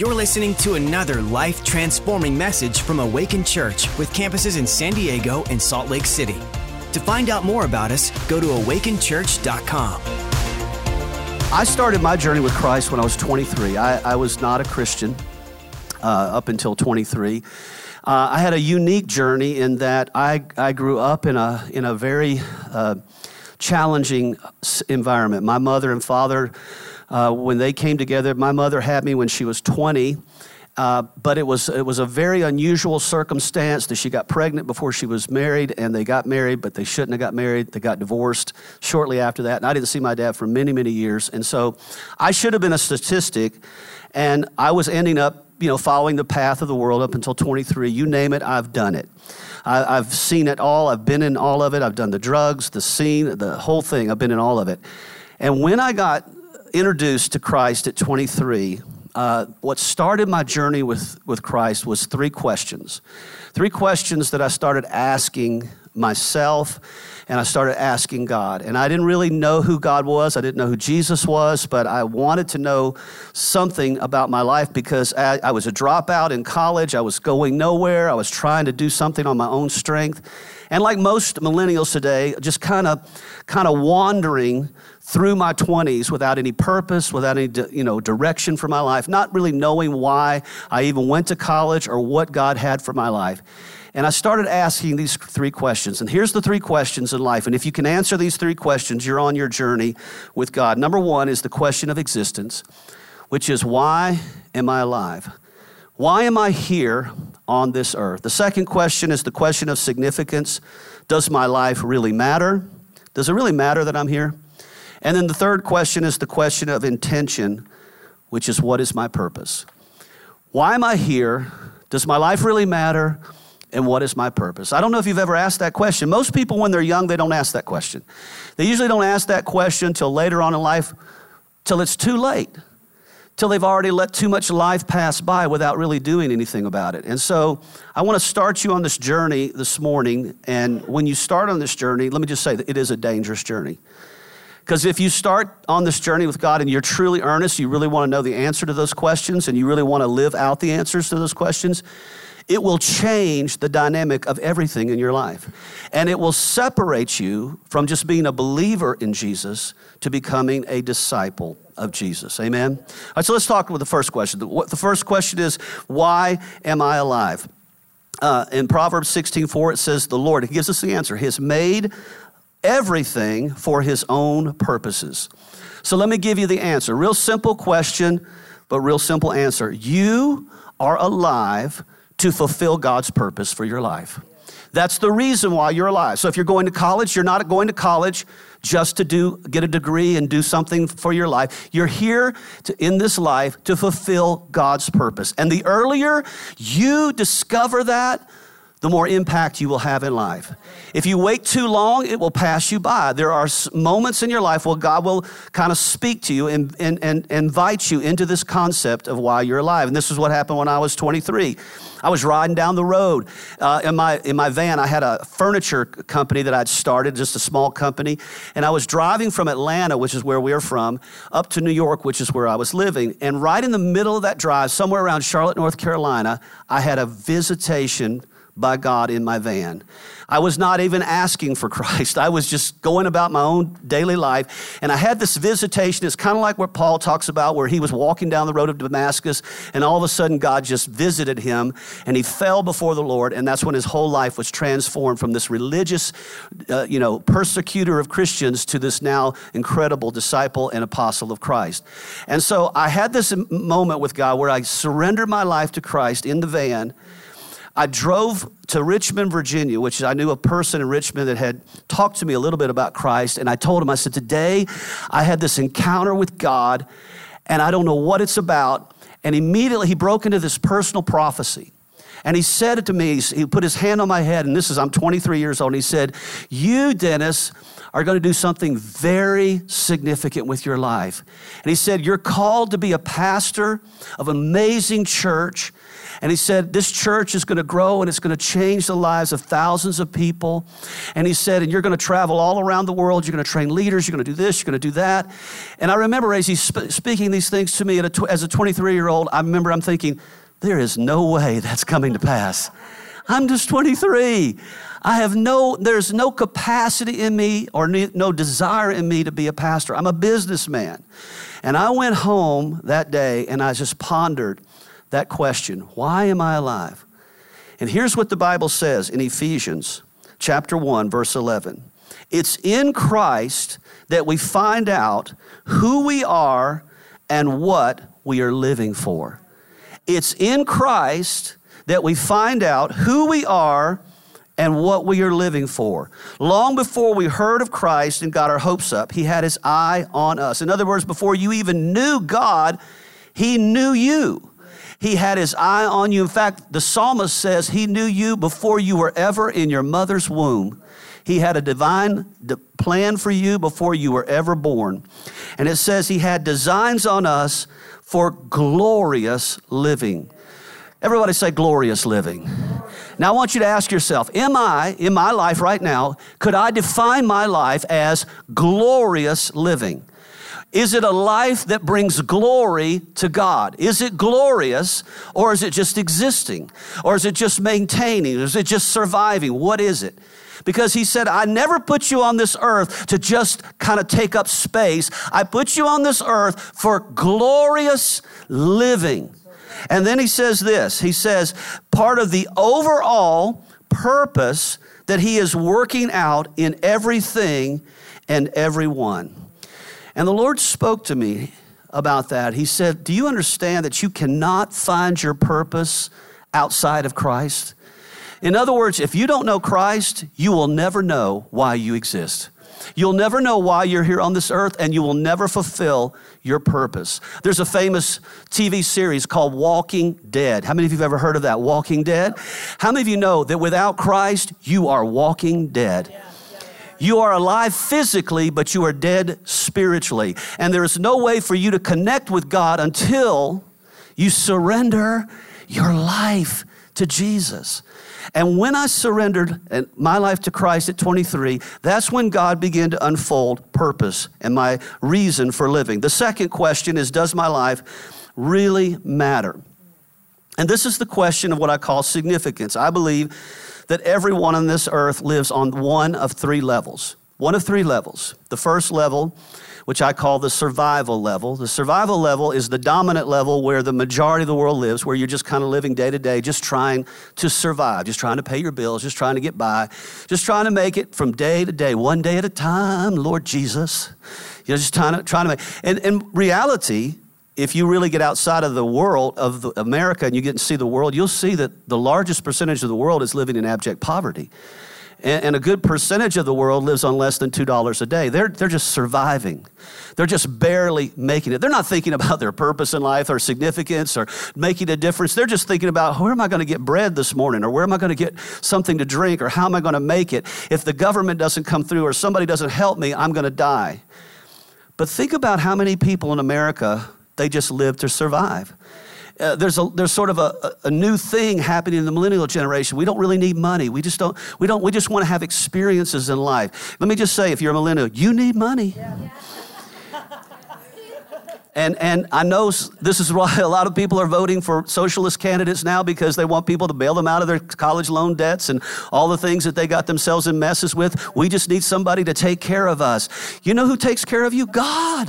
You're listening to another life transforming message from Awaken Church with campuses in San Diego and Salt Lake City. To find out more about us, go to awakenchurch.com. I started my journey with Christ when I was 23. I, I was not a Christian uh, up until 23. Uh, I had a unique journey in that I, I grew up in a, in a very uh, challenging environment. My mother and father, uh, when they came together, my mother had me when she was 20. Uh, but it was, it was a very unusual circumstance that she got pregnant before she was married, and they got married, but they shouldn't have got married. They got divorced shortly after that, and I didn't see my dad for many, many years. And so I should have been a statistic, and I was ending up, you know, following the path of the world up until 23. You name it, I've done it. I, have seen it all. I've been in all of it. I've done the drugs, the scene, the whole thing. I've been in all of it. And when I got introduced to Christ at 23, uh, what started my journey with, with Christ was three questions. Three questions that I started asking myself and I started asking God. And I didn't really know who God was, I didn't know who Jesus was, but I wanted to know something about my life because I, I was a dropout in college. I was going nowhere. I was trying to do something on my own strength. And like most millennials today, just kind of kind of wandering through my 20s without any purpose, without any you know, direction for my life, not really knowing why I even went to college or what God had for my life. And I started asking these three questions. And here's the three questions in life. And if you can answer these three questions, you're on your journey with God. Number one is the question of existence, which is why am I alive? Why am I here on this earth? The second question is the question of significance. Does my life really matter? Does it really matter that I'm here? And then the third question is the question of intention, which is what is my purpose? Why am I here? Does my life really matter? And what is my purpose? I don't know if you've ever asked that question. Most people, when they're young, they don't ask that question. They usually don't ask that question until later on in life, till it's too late, till they've already let too much life pass by without really doing anything about it. And so I want to start you on this journey this morning. And when you start on this journey, let me just say that it is a dangerous journey. Because if you start on this journey with God and you're truly earnest, you really want to know the answer to those questions, and you really want to live out the answers to those questions, it will change the dynamic of everything in your life. And it will separate you from just being a believer in Jesus to becoming a disciple of Jesus. Amen? All right, so let's talk with the first question. The first question is, why am I alive? Uh, in Proverbs 16 4, it says, The Lord, He gives us the answer, He has made everything for his own purposes. So let me give you the answer. Real simple question, but real simple answer. You are alive to fulfill God's purpose for your life. That's the reason why you're alive. So if you're going to college, you're not going to college just to do get a degree and do something for your life. You're here to, in this life to fulfill God's purpose. And the earlier you discover that, the more impact you will have in life. If you wait too long, it will pass you by. There are moments in your life where God will kind of speak to you and, and, and invite you into this concept of why you're alive. And this is what happened when I was 23. I was riding down the road uh, in, my, in my van. I had a furniture company that I'd started, just a small company. And I was driving from Atlanta, which is where we're from, up to New York, which is where I was living. And right in the middle of that drive, somewhere around Charlotte, North Carolina, I had a visitation by God in my van. I was not even asking for Christ. I was just going about my own daily life. And I had this visitation. It's kind of like what Paul talks about, where he was walking down the road of Damascus, and all of a sudden God just visited him, and he fell before the Lord. And that's when his whole life was transformed from this religious, uh, you know, persecutor of Christians to this now incredible disciple and apostle of Christ. And so I had this moment with God where I surrendered my life to Christ in the van. I drove to Richmond, Virginia, which I knew a person in Richmond that had talked to me a little bit about Christ. And I told him, I said, Today I had this encounter with God, and I don't know what it's about. And immediately he broke into this personal prophecy. And he said it to me, he put his hand on my head, and this is, I'm 23 years old, and he said, You, Dennis, are going to do something very significant with your life. And he said, You're called to be a pastor of amazing church And he said, This church is going to grow and it's going to change the lives of thousands of people. And he said, And you're going to travel all around the world. You're going to train leaders. You're going to do this. You're going to do that. And I remember as he's sp- speaking these things to me a tw- as a 23 year old, I remember I'm thinking, There is no way that's coming to pass. I'm just 23. I have no, there's no capacity in me or no desire in me to be a pastor. I'm a businessman. And I went home that day and I just pondered that question why am I alive? And here's what the Bible says in Ephesians chapter 1, verse 11. It's in Christ that we find out who we are and what we are living for. It's in Christ that we find out who we are and what we are living for. Long before we heard of Christ and got our hopes up, He had His eye on us. In other words, before you even knew God, He knew you. He had His eye on you. In fact, the psalmist says He knew you before you were ever in your mother's womb. He had a divine plan for you before you were ever born. And it says He had designs on us for glorious living. Everybody say glorious living. Now I want you to ask yourself, am I, in my life right now, could I define my life as glorious living? Is it a life that brings glory to God? Is it glorious or is it just existing? Or is it just maintaining? Is it just surviving? What is it? Because he said, I never put you on this earth to just kind of take up space. I put you on this earth for glorious living. And then he says this he says, part of the overall purpose that he is working out in everything and everyone. And the Lord spoke to me about that. He said, Do you understand that you cannot find your purpose outside of Christ? In other words, if you don't know Christ, you will never know why you exist. You'll never know why you're here on this earth, and you will never fulfill your purpose. There's a famous TV series called Walking Dead. How many of you have ever heard of that? Walking Dead? How many of you know that without Christ, you are walking dead? You are alive physically, but you are dead spiritually. And there is no way for you to connect with God until you surrender your life to Jesus. And when I surrendered uh, my life to Christ at 23, that's when God began to unfold purpose and my reason for living. The second question is Does my life really matter? And this is the question of what I call significance. I believe that everyone on this earth lives on one of three levels. One of three levels. The first level which I call the survival level. The survival level is the dominant level where the majority of the world lives, where you're just kind of living day to day, just trying to survive, just trying to pay your bills, just trying to get by, just trying to make it from day to day, one day at a time, Lord Jesus. You're just trying to, trying to make, and in reality, if you really get outside of the world of the, America and you get to see the world, you'll see that the largest percentage of the world is living in abject poverty and, and a good percentage of the world lives on less than $2 a day. They're, they're just surviving. They're just barely making it. They're not thinking about their purpose in life or significance or making a difference. They're just thinking about where am I going to get bread this morning or where am I going to get something to drink or how am I going to make it? If the government doesn't come through or somebody doesn't help me, I'm going to die. But think about how many people in America, they just live to survive uh, there's, a, there's sort of a, a new thing happening in the millennial generation. We don't really need money. We just don't, we don't, we just want to have experiences in life. Let me just say, if you're a millennial, you need money. Yeah. And, and I know this is why a lot of people are voting for socialist candidates now because they want people to bail them out of their college loan debts and all the things that they got themselves in messes with. We just need somebody to take care of us. You know who takes care of you? God.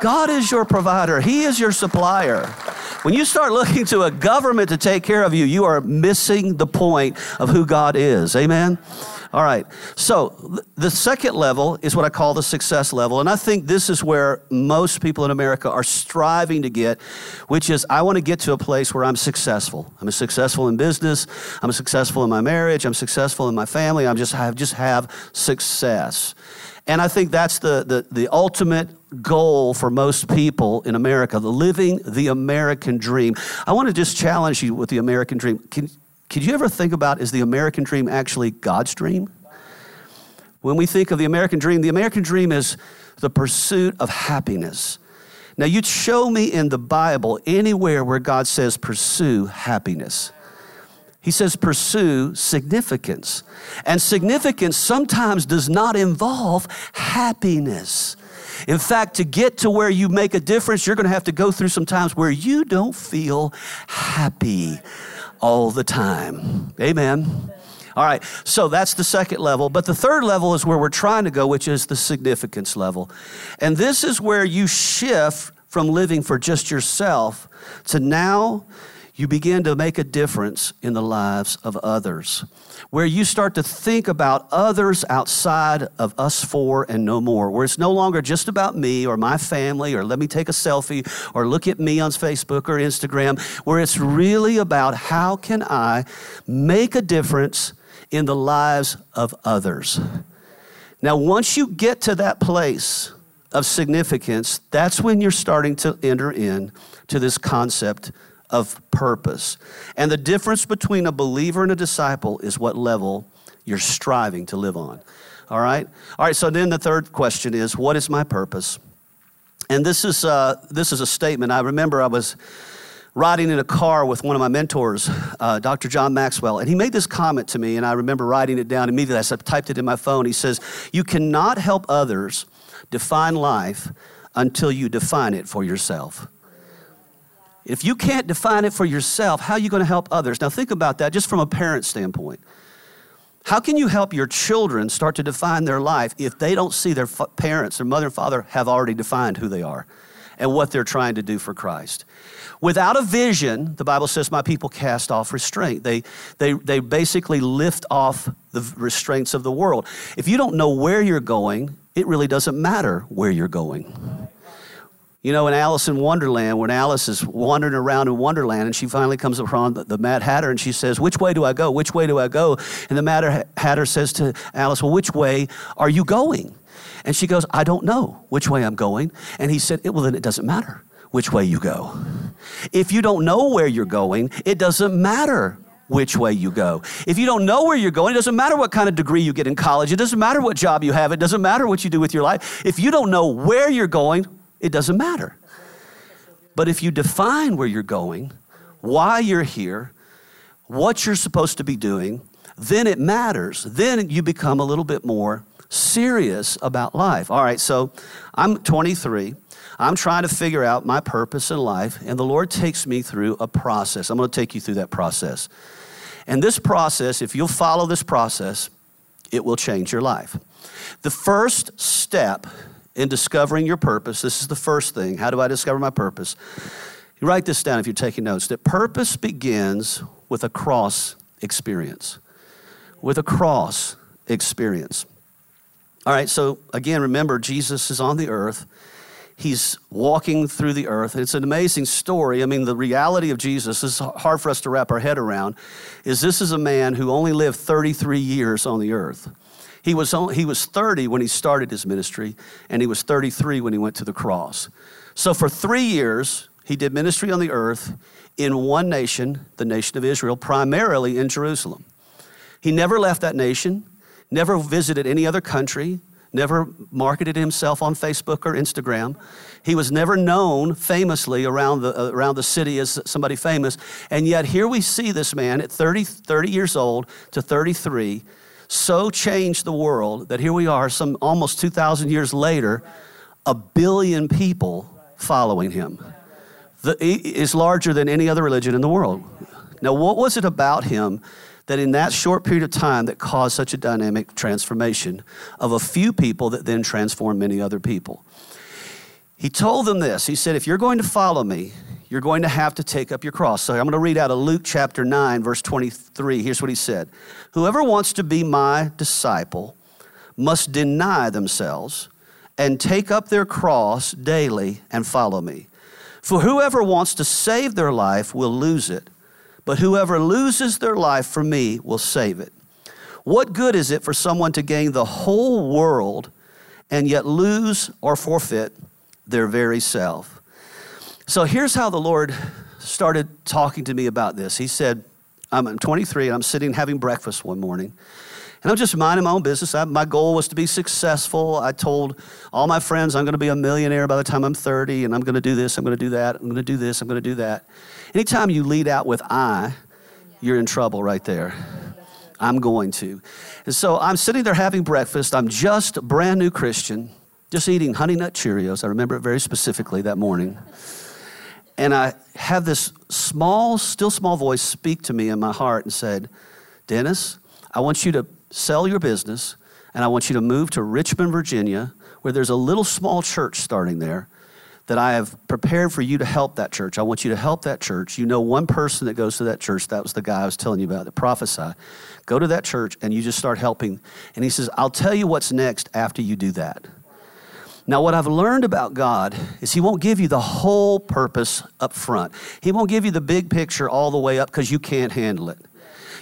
God is your provider, He is your supplier. When you start looking to a government to take care of you, you are missing the point of who God is. Amen? All right. So the second level is what I call the success level. And I think this is where most people in America are striving to get, which is I want to get to a place where I'm successful. I'm successful in business. I'm successful in my marriage. I'm successful in my family. I'm just, I just have success. And I think that's the, the, the ultimate goal for most people in America, the living the American dream. I want to just challenge you with the American dream. Can, could you ever think about is the American dream actually God's dream? When we think of the American dream, the American dream is the pursuit of happiness. Now, you'd show me in the Bible anywhere where God says pursue happiness. He says pursue significance. And significance sometimes does not involve happiness. In fact, to get to where you make a difference, you're going to have to go through some times where you don't feel happy all the time. Amen. All right, so that's the second level. But the third level is where we're trying to go, which is the significance level. And this is where you shift from living for just yourself to now you begin to make a difference in the lives of others, where you start to think about others outside of us four and no more, where it's no longer just about me or my family or let me take a selfie or look at me on Facebook or Instagram, where it's really about how can I make a difference in the lives of others. Now, once you get to that place of significance, that's when you're starting to enter in to this concept of purpose. And the difference between a believer and a disciple is what level you're striving to live on. All right? All right, so then the third question is what is my purpose? And this is, uh, this is a statement. I remember I was riding in a car with one of my mentors, uh, Dr. John Maxwell, and he made this comment to me, and I remember writing it down immediately. I typed it in my phone. He says, You cannot help others define life until you define it for yourself. If you can't define it for yourself, how are you going to help others? Now, think about that just from a parent standpoint. How can you help your children start to define their life if they don't see their f- parents, their mother and father, have already defined who they are and what they're trying to do for Christ? Without a vision, the Bible says, My people cast off restraint. They, they, they basically lift off the restraints of the world. If you don't know where you're going, it really doesn't matter where you're going. You know, in Alice in Wonderland, when Alice is wandering around in Wonderland and she finally comes upon the, the Mad Hatter and she says, Which way do I go? Which way do I go? And the Mad Hatter says to Alice, Well, which way are you going? And she goes, I don't know which way I'm going. And he said, Well, then it doesn't matter which way you go. If you don't know where you're going, it doesn't matter which way you go. If you don't know where you're going, it doesn't matter what kind of degree you get in college, it doesn't matter what job you have, it doesn't matter what you do with your life. If you don't know where you're going, it doesn't matter. But if you define where you're going, why you're here, what you're supposed to be doing, then it matters. Then you become a little bit more serious about life. All right, so I'm 23. I'm trying to figure out my purpose in life, and the Lord takes me through a process. I'm going to take you through that process. And this process, if you'll follow this process, it will change your life. The first step in discovering your purpose, this is the first thing. How do I discover my purpose? You write this down if you're taking notes that purpose begins with a cross experience. With a cross experience. All right, so again, remember, Jesus is on the earth. He's walking through the earth. It's an amazing story. I mean, the reality of Jesus is hard for us to wrap our head around. Is this is a man who only lived 33 years on the earth. He was, he was 30 when he started his ministry, and he was 33 when he went to the cross. So for three years, he did ministry on the earth in one nation, the nation of Israel, primarily in Jerusalem. He never left that nation, never visited any other country, never marketed himself on Facebook or Instagram. He was never known famously around the, uh, around the city as somebody famous. And yet, here we see this man at 30, 30 years old to 33 so changed the world that here we are, some almost 2,000 years later, a billion people following him. The, is larger than any other religion in the world. Now, what was it about him that in that short period of time that caused such a dynamic transformation of a few people that then transformed many other people? He told them this. He said, If you're going to follow me, you're going to have to take up your cross. So I'm going to read out of Luke chapter 9, verse 23. Here's what he said Whoever wants to be my disciple must deny themselves and take up their cross daily and follow me. For whoever wants to save their life will lose it, but whoever loses their life for me will save it. What good is it for someone to gain the whole world and yet lose or forfeit their very self? So here's how the Lord started talking to me about this. He said, I'm 23 and I'm sitting having breakfast one morning. And I'm just minding my own business. I, my goal was to be successful. I told all my friends I'm going to be a millionaire by the time I'm 30, and I'm going to do this, I'm going to do that, I'm going to do this, I'm going to do that. Anytime you lead out with I, you're in trouble right there. I'm going to. And so I'm sitting there having breakfast. I'm just a brand new Christian, just eating Honey Nut Cheerios. I remember it very specifically that morning. And I have this small, still small voice speak to me in my heart and said, Dennis, I want you to sell your business and I want you to move to Richmond, Virginia, where there's a little small church starting there that I have prepared for you to help that church. I want you to help that church. You know one person that goes to that church. That was the guy I was telling you about that prophesy. Go to that church and you just start helping. And he says, I'll tell you what's next after you do that. Now, what I've learned about God is He won't give you the whole purpose up front. He won't give you the big picture all the way up because you can't handle it.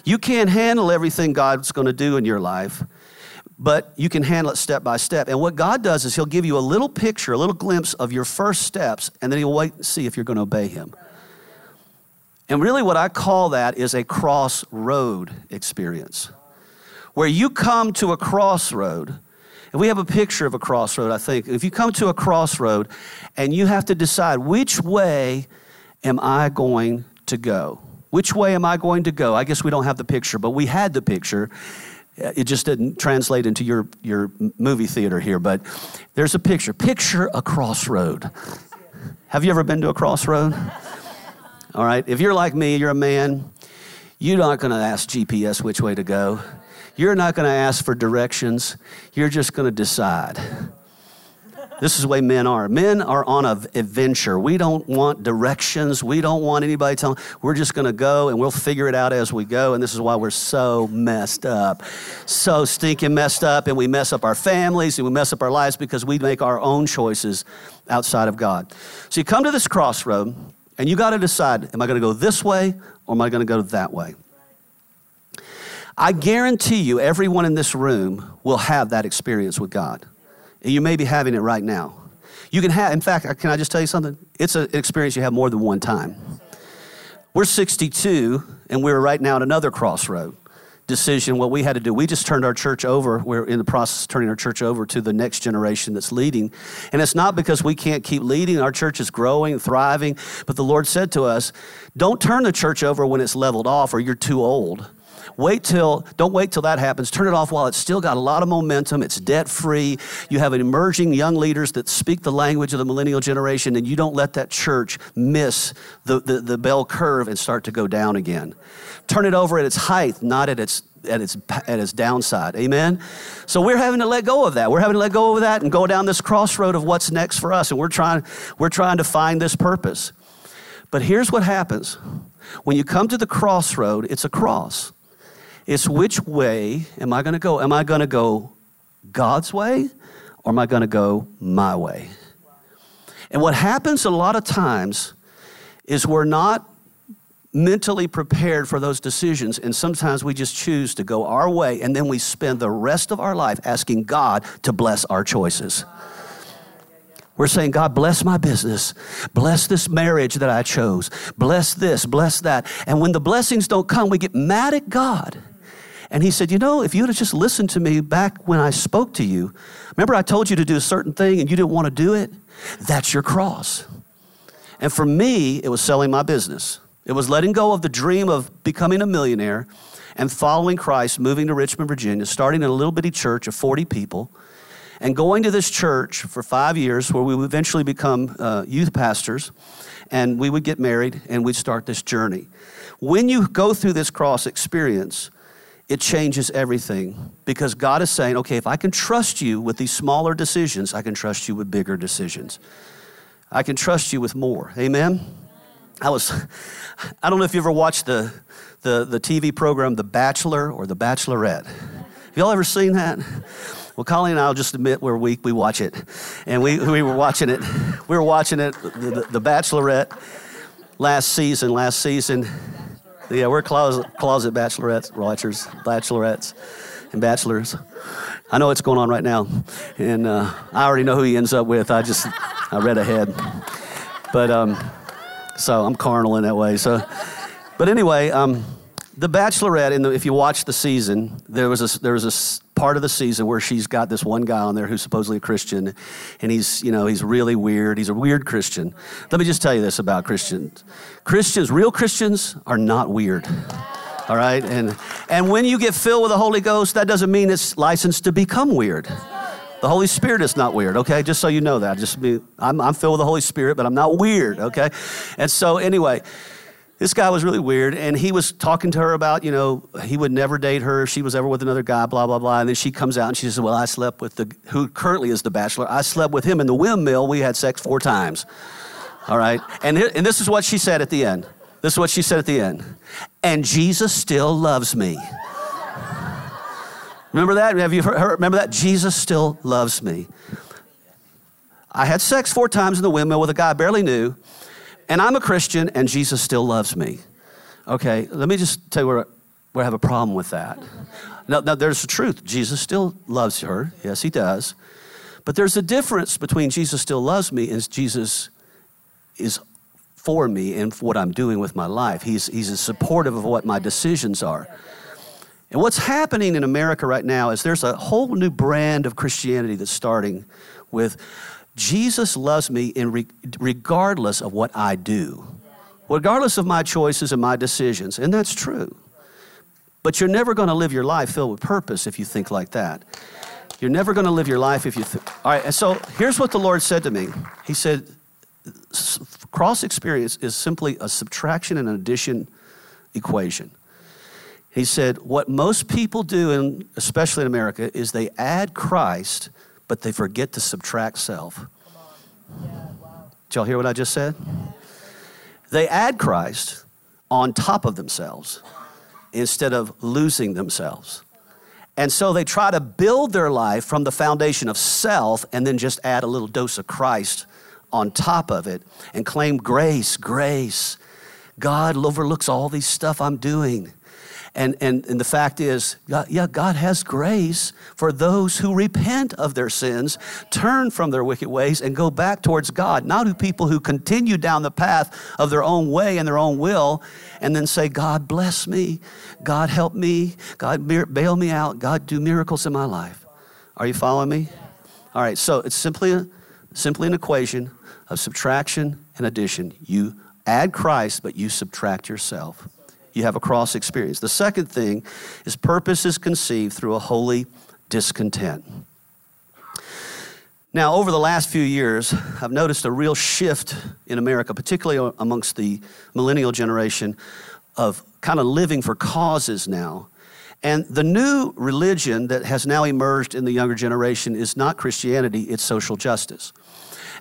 You can't handle everything God's going to do in your life, but you can handle it step by step. And what God does is He'll give you a little picture, a little glimpse of your first steps, and then He'll wait and see if you're going to obey Him. And really, what I call that is a crossroad experience, where you come to a crossroad and we have a picture of a crossroad, I think. If you come to a crossroad and you have to decide which way am I going to go? Which way am I going to go? I guess we don't have the picture, but we had the picture. Uh, it just didn't translate into your, your movie theater here, but there's a picture. Picture a crossroad. Have you ever been to a crossroad? All right, if you're like me, you're a man, you're not going to ask GPS which way to go. You're not going to ask for directions, you're just going to decide. This is the way men are. Men are on an adventure. We don't want directions. We don't want anybody telling. We're just going to go and we'll figure it out as we go. And this is why we're so messed up. So stinking messed up. And we mess up our families and we mess up our lives because we make our own choices outside of God. So you come to this crossroad and you got to decide am I going to go this way or am I going to go that way? I guarantee you, everyone in this room will have that experience with God. And you may be having it right now. You can have, in fact, can I just tell you something? It's an experience you have more than one time. We're 62, and we're right now at another crossroad decision. What we had to do, we just turned our church over. We're in the process of turning our church over to the next generation that's leading. And it's not because we can't keep leading. Our church is growing, thriving. But the Lord said to us, don't turn the church over when it's leveled off or you're too old. Wait till, don't wait till that happens. Turn it off while it's still got a lot of momentum. It's debt free. You have emerging young leaders that speak the language of the millennial generation, and you don't let that church miss the, the, the bell curve and start to go down again. Turn it over at its height, not at its at its at its downside. Amen. So we're having to let go of that. We're having to let go of that and go down this crossroad of what's next for us. And we're trying we're trying to find this purpose. But here's what happens. When you come to the crossroad, it's a cross. It's which way am I going to go? Am I going to go God's way or am I going to go my way? And what happens a lot of times is we're not mentally prepared for those decisions, and sometimes we just choose to go our way, and then we spend the rest of our life asking God to bless our choices. We're saying, God, bless my business. Bless this marriage that I chose. Bless this, bless that. And when the blessings don't come, we get mad at God. And he said, You know, if you'd have just listened to me back when I spoke to you, remember I told you to do a certain thing and you didn't want to do it? That's your cross. And for me, it was selling my business. It was letting go of the dream of becoming a millionaire and following Christ, moving to Richmond, Virginia, starting in a little bitty church of 40 people, and going to this church for five years where we would eventually become uh, youth pastors and we would get married and we'd start this journey. When you go through this cross experience, it changes everything because God is saying, okay, if I can trust you with these smaller decisions, I can trust you with bigger decisions. I can trust you with more. Amen? I was, I don't know if you ever watched the, the, the TV program The Bachelor or The Bachelorette. Have y'all ever seen that? Well, Colleen and I'll just admit we're weak. We watch it. And we, we were watching it. We were watching it, the, the Bachelorette last season. Last season, yeah, we're closet, closet bachelorettes, watchers, bachelorettes, and bachelors. I know what's going on right now, and uh, I already know who he ends up with. I just I read ahead, but um, so I'm carnal in that way. So, but anyway, um, The Bachelorette, in the, if you watch the season, there was a, there was a part of the season where she's got this one guy on there who's supposedly a Christian, and he's you know he's really weird. He's a weird Christian. Let me just tell you this about Christians: Christians, real Christians, are not weird. All right, and and when you get filled with the Holy Ghost, that doesn't mean it's licensed to become weird. The Holy Spirit is not weird, okay? Just so you know that. Just be, I'm, I'm filled with the Holy Spirit, but I'm not weird, okay? And so, anyway, this guy was really weird, and he was talking to her about, you know, he would never date her if she was ever with another guy, blah, blah, blah. And then she comes out and she says, Well, I slept with the, who currently is the bachelor, I slept with him in the windmill. We had sex four times. All right? And, and this is what she said at the end. This is what she said at the end. And Jesus still loves me. Remember that? Have you heard, remember that? Jesus still loves me. I had sex four times in the windmill with a guy I barely knew, and I'm a Christian, and Jesus still loves me. Okay, let me just tell you where, where I have a problem with that. Now, now, there's the truth. Jesus still loves her. Yes, he does. But there's a difference between Jesus still loves me and Jesus is for me and what I'm doing with my life. He's, he's supportive of what my decisions are. And what's happening in America right now is there's a whole new brand of Christianity that's starting with Jesus loves me in re- regardless of what I do, regardless of my choices and my decisions. And that's true. But you're never going to live your life filled with purpose if you think like that. You're never going to live your life if you think. All right, and so here's what the Lord said to me He said, Cross experience is simply a subtraction and an addition equation. He said, What most people do, in, especially in America, is they add Christ, but they forget to subtract self. Yeah, wow. Did y'all hear what I just said? They add Christ on top of themselves instead of losing themselves. And so they try to build their life from the foundation of self and then just add a little dose of Christ on top of it and claim grace, grace. God overlooks all these stuff I'm doing. And, and, and the fact is, God, yeah, God has grace for those who repent of their sins, turn from their wicked ways, and go back towards God. Not to people who continue down the path of their own way and their own will, and then say, God bless me, God help me, God bail me out, God do miracles in my life. Are you following me? All right, so it's simply, a, simply an equation of subtraction and addition. You add Christ, but you subtract yourself you have a cross experience. The second thing is purpose is conceived through a holy discontent. Now, over the last few years, I've noticed a real shift in America, particularly amongst the millennial generation, of kind of living for causes now. And the new religion that has now emerged in the younger generation is not Christianity, it's social justice.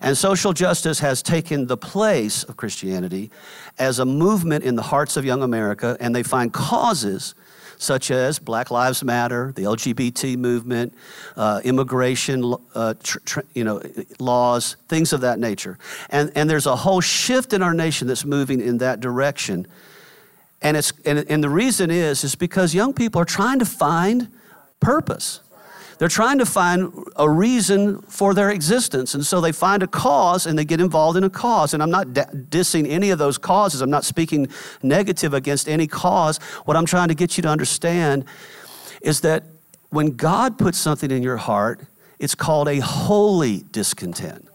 And social justice has taken the place of Christianity as a movement in the hearts of young America, and they find causes such as Black Lives Matter, the LGBT movement, uh, immigration, uh, you know, laws, things of that nature. And, and there's a whole shift in our nation that's moving in that direction. And, it's, and, and the reason is, is because young people are trying to find purpose. They're trying to find a reason for their existence. And so they find a cause and they get involved in a cause. And I'm not dissing any of those causes, I'm not speaking negative against any cause. What I'm trying to get you to understand is that when God puts something in your heart, it's called a holy discontent,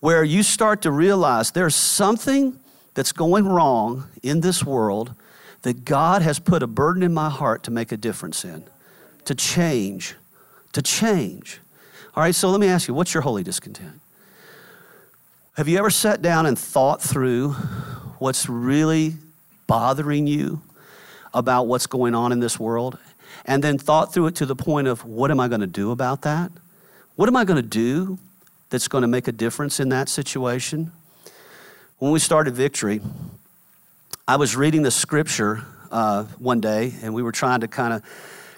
where you start to realize there's something that's going wrong in this world that God has put a burden in my heart to make a difference in, to change, to change. All right, so let me ask you what's your holy discontent? Have you ever sat down and thought through what's really bothering you about what's going on in this world? And then thought through it to the point of what am I going to do about that? What am I going to do that's going to make a difference in that situation? When we started Victory, I was reading the scripture uh, one day, and we were trying to kind of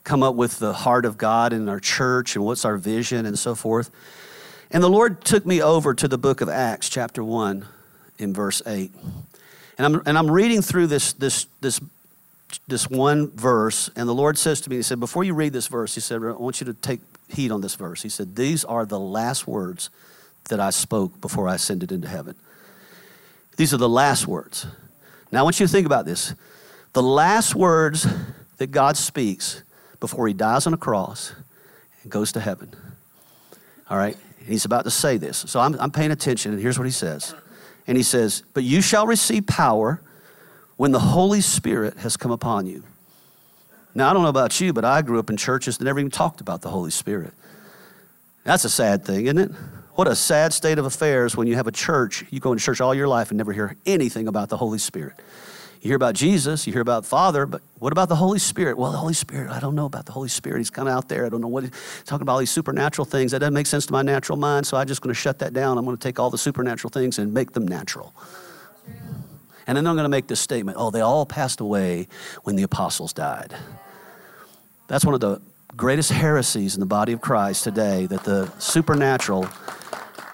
come up with the heart of God in our church and what's our vision and so forth. And the Lord took me over to the book of Acts, chapter 1, in verse 8. And I'm, and I'm reading through this, this, this, this one verse, and the Lord says to me, He said, Before you read this verse, He said, I want you to take heed on this verse. He said, These are the last words that I spoke before I ascended into heaven. These are the last words. Now, I want you to think about this. The last words that God speaks before he dies on a cross and goes to heaven. All right? He's about to say this. So I'm, I'm paying attention, and here's what he says. And he says, But you shall receive power when the Holy Spirit has come upon you. Now, I don't know about you, but I grew up in churches that never even talked about the Holy Spirit. That's a sad thing, isn't it? What a sad state of affairs when you have a church, you go into church all your life and never hear anything about the Holy Spirit. You hear about Jesus, you hear about Father, but what about the Holy Spirit? Well, the Holy Spirit, I don't know about the Holy Spirit. He's kind of out there. I don't know what he's talking about all these supernatural things. That doesn't make sense to my natural mind, so I'm just going to shut that down. I'm going to take all the supernatural things and make them natural. And then I'm going to make this statement oh, they all passed away when the apostles died. That's one of the greatest heresies in the body of Christ today that the supernatural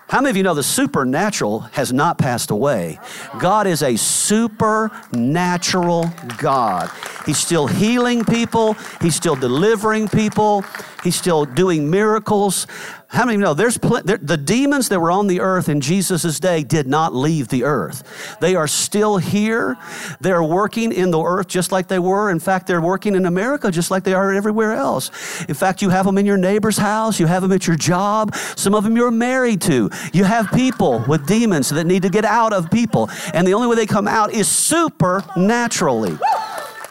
how many of you know the supernatural has not passed away? God is a supernatural God. He's still healing people, He's still delivering people, He's still doing miracles. How many know there's pl- there, the demons that were on the earth in Jesus' day did not leave the earth. They are still here. They're working in the earth just like they were. In fact, they're working in America just like they are everywhere else. In fact, you have them in your neighbor's house, you have them at your job, some of them you're married to. You have people with demons that need to get out of people. And the only way they come out is supernaturally.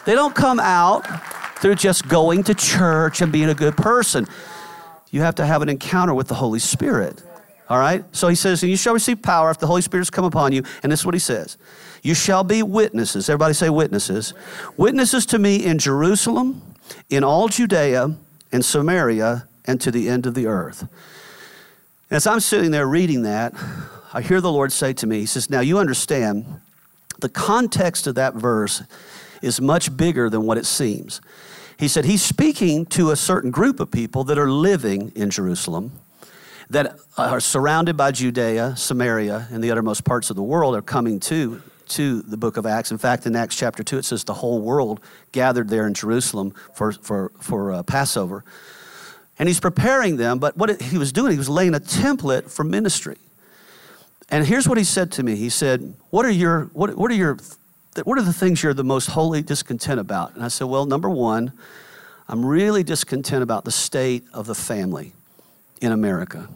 They don't come out through just going to church and being a good person you have to have an encounter with the Holy Spirit. All right? So he says, and you shall receive power if the Holy Spirit has come upon you. And this is what he says You shall be witnesses. Everybody say witnesses. Witnesses to me in Jerusalem, in all Judea, and Samaria, and to the end of the earth. As I'm sitting there reading that, I hear the Lord say to me, He says, Now you understand, the context of that verse is much bigger than what it seems. He said he's speaking to a certain group of people that are living in Jerusalem, that are surrounded by Judea, Samaria, and the uttermost parts of the world are coming to to the book of Acts. In fact, in Acts chapter 2, it says the whole world gathered there in Jerusalem for, for, for uh, Passover. And he's preparing them, but what he was doing, he was laying a template for ministry. And here's what he said to me. He said, What are your, what, what are your what are the things you're the most wholly discontent about? And I said, Well, number one, I'm really discontent about the state of the family in America.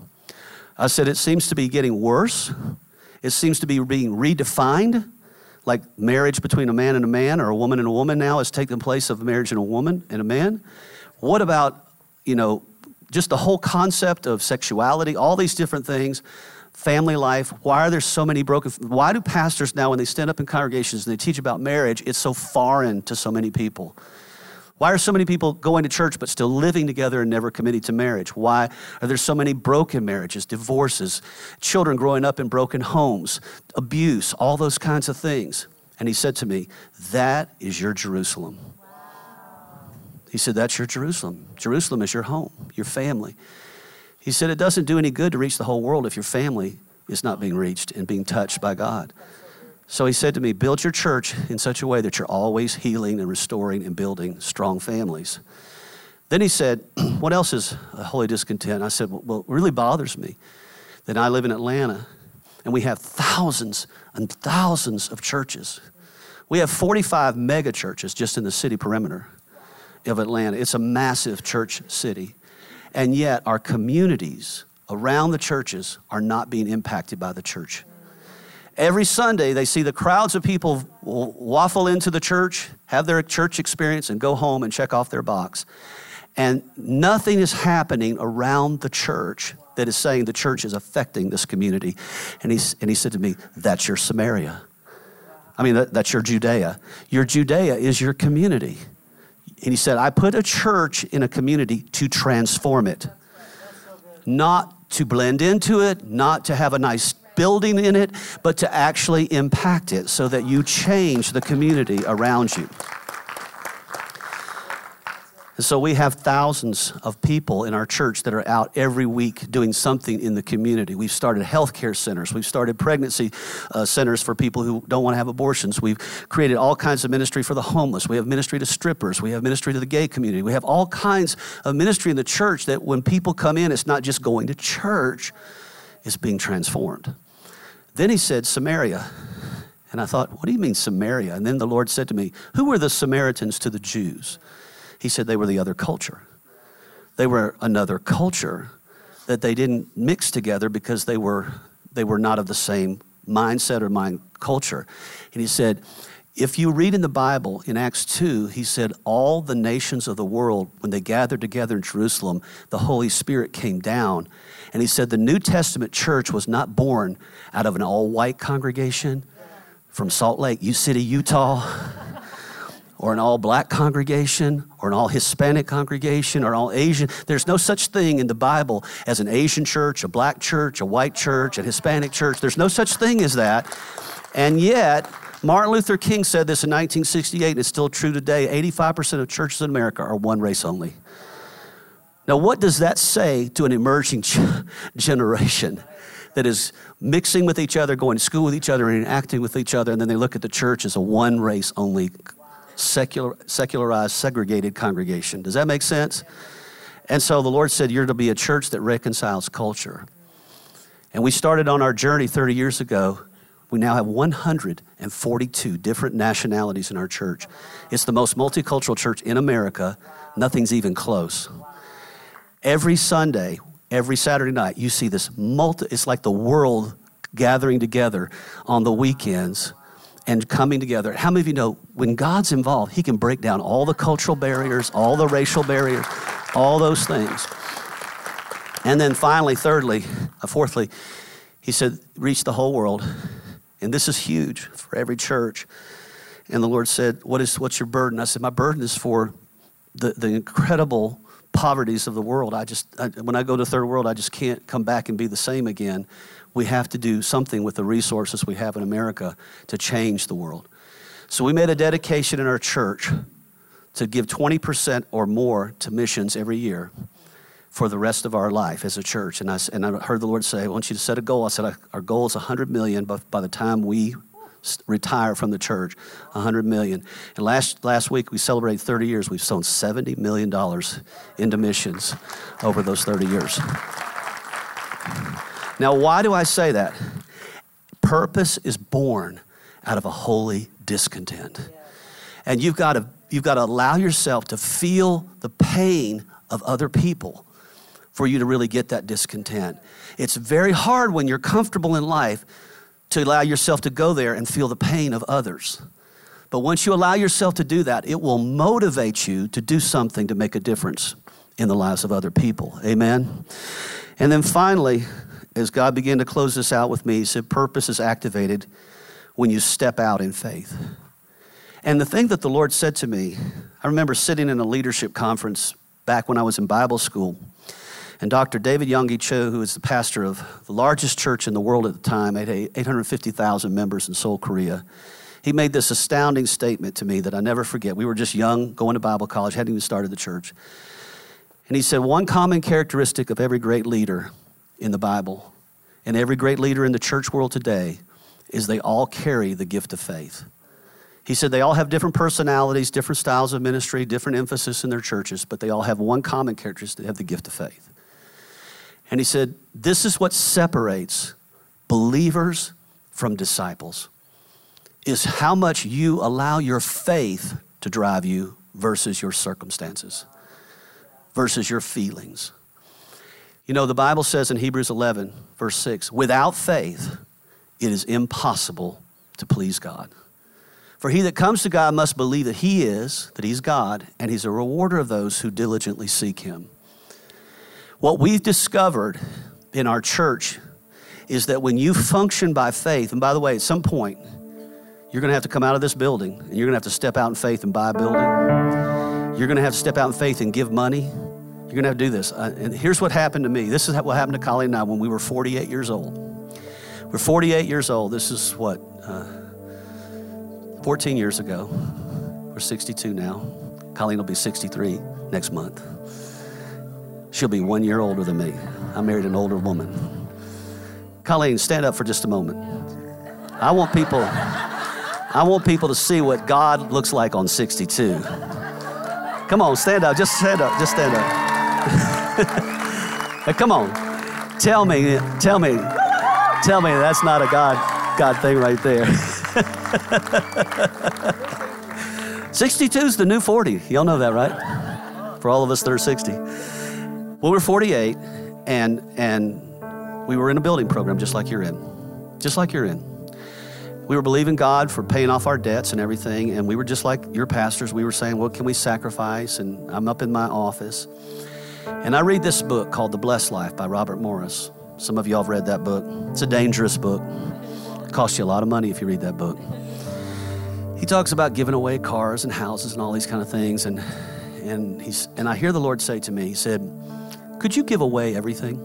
I said, It seems to be getting worse. It seems to be being redefined, like marriage between a man and a man or a woman and a woman now is taking place of marriage and a woman and a man. What about, you know, just the whole concept of sexuality, all these different things family life? Why are there so many broken? Why do pastors now, when they stand up in congregations and they teach about marriage, it's so foreign to so many people? Why are so many people going to church but still living together and never committing to marriage? Why are there so many broken marriages, divorces, children growing up in broken homes, abuse, all those kinds of things? And he said to me, That is your Jerusalem. He said, That's your Jerusalem. Jerusalem is your home, your family. He said, It doesn't do any good to reach the whole world if your family is not being reached and being touched by God. So he said to me, Build your church in such a way that you're always healing and restoring and building strong families. Then he said, What else is a holy discontent? I said, Well, it really bothers me that I live in Atlanta and we have thousands and thousands of churches. We have 45 mega churches just in the city perimeter of Atlanta. It's a massive church city. And yet, our communities around the churches are not being impacted by the church. Every Sunday, they see the crowds of people waffle into the church, have their church experience, and go home and check off their box. And nothing is happening around the church that is saying the church is affecting this community. And he, and he said to me, That's your Samaria. I mean, that, that's your Judea. Your Judea is your community. And he said, I put a church in a community to transform it, not to blend into it, not to have a nice building in it, but to actually impact it so that you change the community around you. And so we have thousands of people in our church that are out every week doing something in the community. We've started healthcare centers. We've started pregnancy uh, centers for people who don't want to have abortions. We've created all kinds of ministry for the homeless. We have ministry to strippers. We have ministry to the gay community. We have all kinds of ministry in the church that when people come in, it's not just going to church, it's being transformed. Then he said, Samaria. And I thought, what do you mean Samaria? And then the Lord said to me, Who were the Samaritans to the Jews? He said they were the other culture. They were another culture that they didn't mix together because they were, they were not of the same mindset or mind culture. And he said, if you read in the Bible in Acts 2, he said, All the nations of the world, when they gathered together in Jerusalem, the Holy Spirit came down. And he said, The New Testament church was not born out of an all white congregation from Salt Lake, U City, Utah, or an all black congregation, or an all Hispanic congregation, or all Asian. There's no such thing in the Bible as an Asian church, a black church, a white church, a Hispanic church. There's no such thing as that. And yet, Martin Luther King said this in 1968, and it's still true today 85% of churches in America are one race only. Now, what does that say to an emerging generation that is mixing with each other, going to school with each other, and interacting with each other, and then they look at the church as a one race only, secular, secularized, segregated congregation? Does that make sense? And so the Lord said, You're to be a church that reconciles culture. And we started on our journey 30 years ago we now have 142 different nationalities in our church. It's the most multicultural church in America. Nothing's even close. Every Sunday, every Saturday night, you see this multi, it's like the world gathering together on the weekends and coming together. How many of you know when God's involved, He can break down all the cultural barriers, all the racial barriers, all those things. And then finally, thirdly, uh, fourthly, He said, reach the whole world and this is huge for every church. And the Lord said, what is, What's your burden? I said, My burden is for the, the incredible poverties of the world. I just, I, when I go to third world, I just can't come back and be the same again. We have to do something with the resources we have in America to change the world. So we made a dedication in our church to give 20% or more to missions every year for the rest of our life as a church. And I, and I heard the Lord say, I want you to set a goal. I said, our goal is 100 million, but by the time we retire from the church, 100 million. And last, last week we celebrated 30 years. We've sown $70 million into missions over those 30 years. Now, why do I say that? Purpose is born out of a holy discontent. And you've got to, you've got to allow yourself to feel the pain of other people for you to really get that discontent. It's very hard when you're comfortable in life to allow yourself to go there and feel the pain of others. But once you allow yourself to do that, it will motivate you to do something to make a difference in the lives of other people. Amen? And then finally, as God began to close this out with me, He said, Purpose is activated when you step out in faith. And the thing that the Lord said to me, I remember sitting in a leadership conference back when I was in Bible school. And Dr. David Yonggi Cho, who is the pastor of the largest church in the world at the time, had 850,000 members in Seoul, Korea. He made this astounding statement to me that I never forget. We were just young, going to Bible college, hadn't even started the church. And he said, One common characteristic of every great leader in the Bible and every great leader in the church world today is they all carry the gift of faith. He said they all have different personalities, different styles of ministry, different emphasis in their churches, but they all have one common characteristic they have the gift of faith. And he said, This is what separates believers from disciples, is how much you allow your faith to drive you versus your circumstances, versus your feelings. You know, the Bible says in Hebrews 11, verse 6, without faith, it is impossible to please God. For he that comes to God must believe that he is, that he's God, and he's a rewarder of those who diligently seek him. What we've discovered in our church is that when you function by faith, and by the way, at some point, you're going to have to come out of this building and you're going to have to step out in faith and buy a building. You're going to have to step out in faith and give money. You're going to have to do this. Uh, and here's what happened to me. This is what happened to Colleen and I when we were 48 years old. We're 48 years old. This is what, uh, 14 years ago. We're 62 now. Colleen will be 63 next month. She'll be one year older than me. I married an older woman. Colleen, stand up for just a moment. I want people, I want people to see what God looks like on 62. Come on, stand up. Just stand up. Just stand up. Come on. Tell me, tell me, tell me that's not a God. God thing right there. 62 is the new 40. Y'all know that, right? For all of us that are 60. Well, we're 48, and, and we were in a building program just like you're in. Just like you're in. We were believing God for paying off our debts and everything, and we were just like your pastors. We were saying, What can we sacrifice? And I'm up in my office. And I read this book called The Blessed Life by Robert Morris. Some of y'all have read that book. It's a dangerous book. It costs you a lot of money if you read that book. He talks about giving away cars and houses and all these kind of things. And, and, he's, and I hear the Lord say to me, He said, Could you give away everything?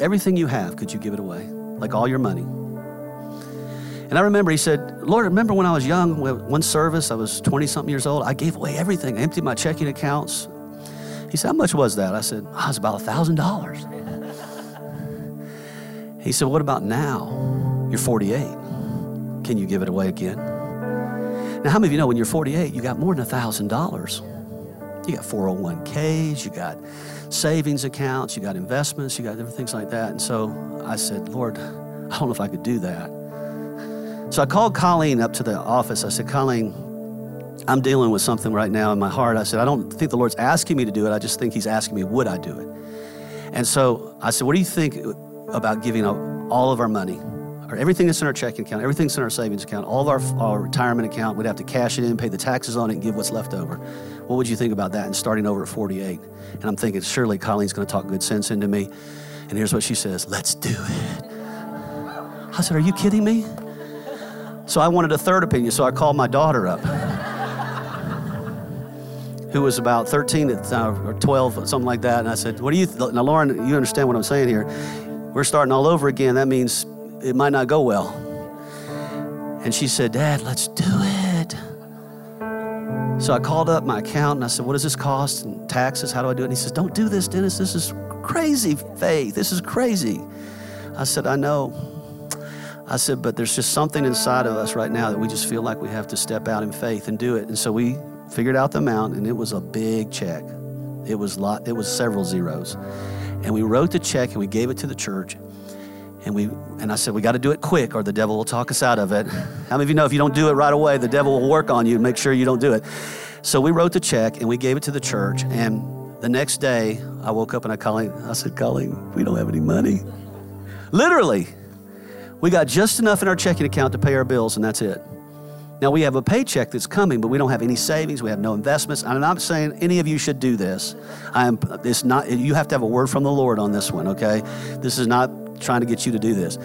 Everything you have, could you give it away? Like all your money. And I remember he said, Lord, remember when I was young, one service, I was 20 something years old, I gave away everything. I emptied my checking accounts. He said, How much was that? I said, ah, oh, It was about a $1,000. He said, What about now? You're 48. Can you give it away again? Now, how many of you know when you're 48, you got more than $1,000? You got 401ks, you got savings accounts, you got investments, you got different things like that. And so I said, Lord, I don't know if I could do that. So I called Colleen up to the office. I said, Colleen, I'm dealing with something right now in my heart. I said, I don't think the Lord's asking me to do it. I just think He's asking me, would I do it? And so I said, What do you think about giving up all of our money or everything that's in our checking account, everything that's in our savings account, all of our, our retirement account, we'd have to cash it in, pay the taxes on it, and give what's left over. What would you think about that? And starting over at 48. And I'm thinking, surely Colleen's going to talk good sense into me. And here's what she says Let's do it. I said, Are you kidding me? So I wanted a third opinion, so I called my daughter up, who was about 13 uh, or 12, something like that. And I said, What do you, th-? now, Lauren, you understand what I'm saying here. We're starting all over again. That means it might not go well. And she said, Dad, let's do it. So I called up my accountant. I said, What does this cost? And taxes, how do I do it? And he says, Don't do this, Dennis. This is crazy faith. This is crazy. I said, I know. I said, but there's just something inside of us right now that we just feel like we have to step out in faith and do it. And so we figured out the amount, and it was a big check. It was lot. It was several zeros, and we wrote the check and we gave it to the church. And we and I said, we got to do it quick or the devil will talk us out of it. How many of you know if you don't do it right away, the devil will work on you and make sure you don't do it? So we wrote the check and we gave it to the church. And the next day, I woke up and I called I said, Colleen, we don't have any money. Literally. We got just enough in our checking account to pay our bills, and that's it. Now we have a paycheck that's coming, but we don't have any savings. We have no investments. I'm not saying any of you should do this. I am. It's not. You have to have a word from the Lord on this one. Okay. This is not trying to get you to do this.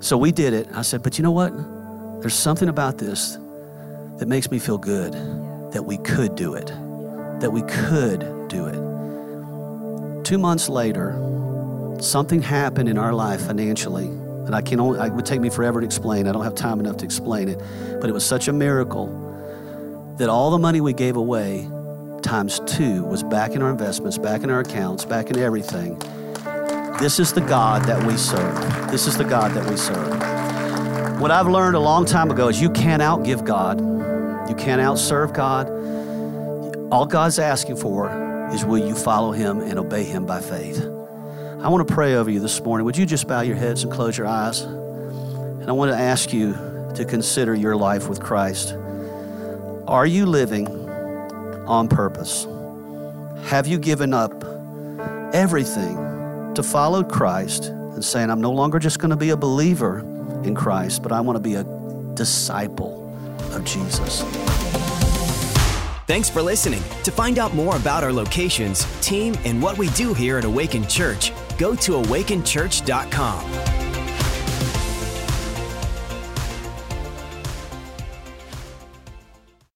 So we did it. I said, but you know what? There's something about this that makes me feel good that we could do it, that we could do it. Two months later, something happened in our life financially I can only, it would take me forever to explain. I don't have time enough to explain it. But it was such a miracle that all the money we gave away times two was back in our investments, back in our accounts, back in everything. This is the God that we serve. This is the God that we serve. What I've learned a long time ago is you can't outgive God. You can't outserve God. All God's asking for is will you follow Him and obey Him by faith? I want to pray over you this morning. Would you just bow your heads and close your eyes? And I want to ask you to consider your life with Christ. Are you living on purpose? Have you given up everything to follow Christ and saying, I'm no longer just going to be a believer in Christ, but I want to be a disciple of Jesus. Thanks for listening. To find out more about our locations, team, and what we do here at Awaken Church, go to awakenchurch.com.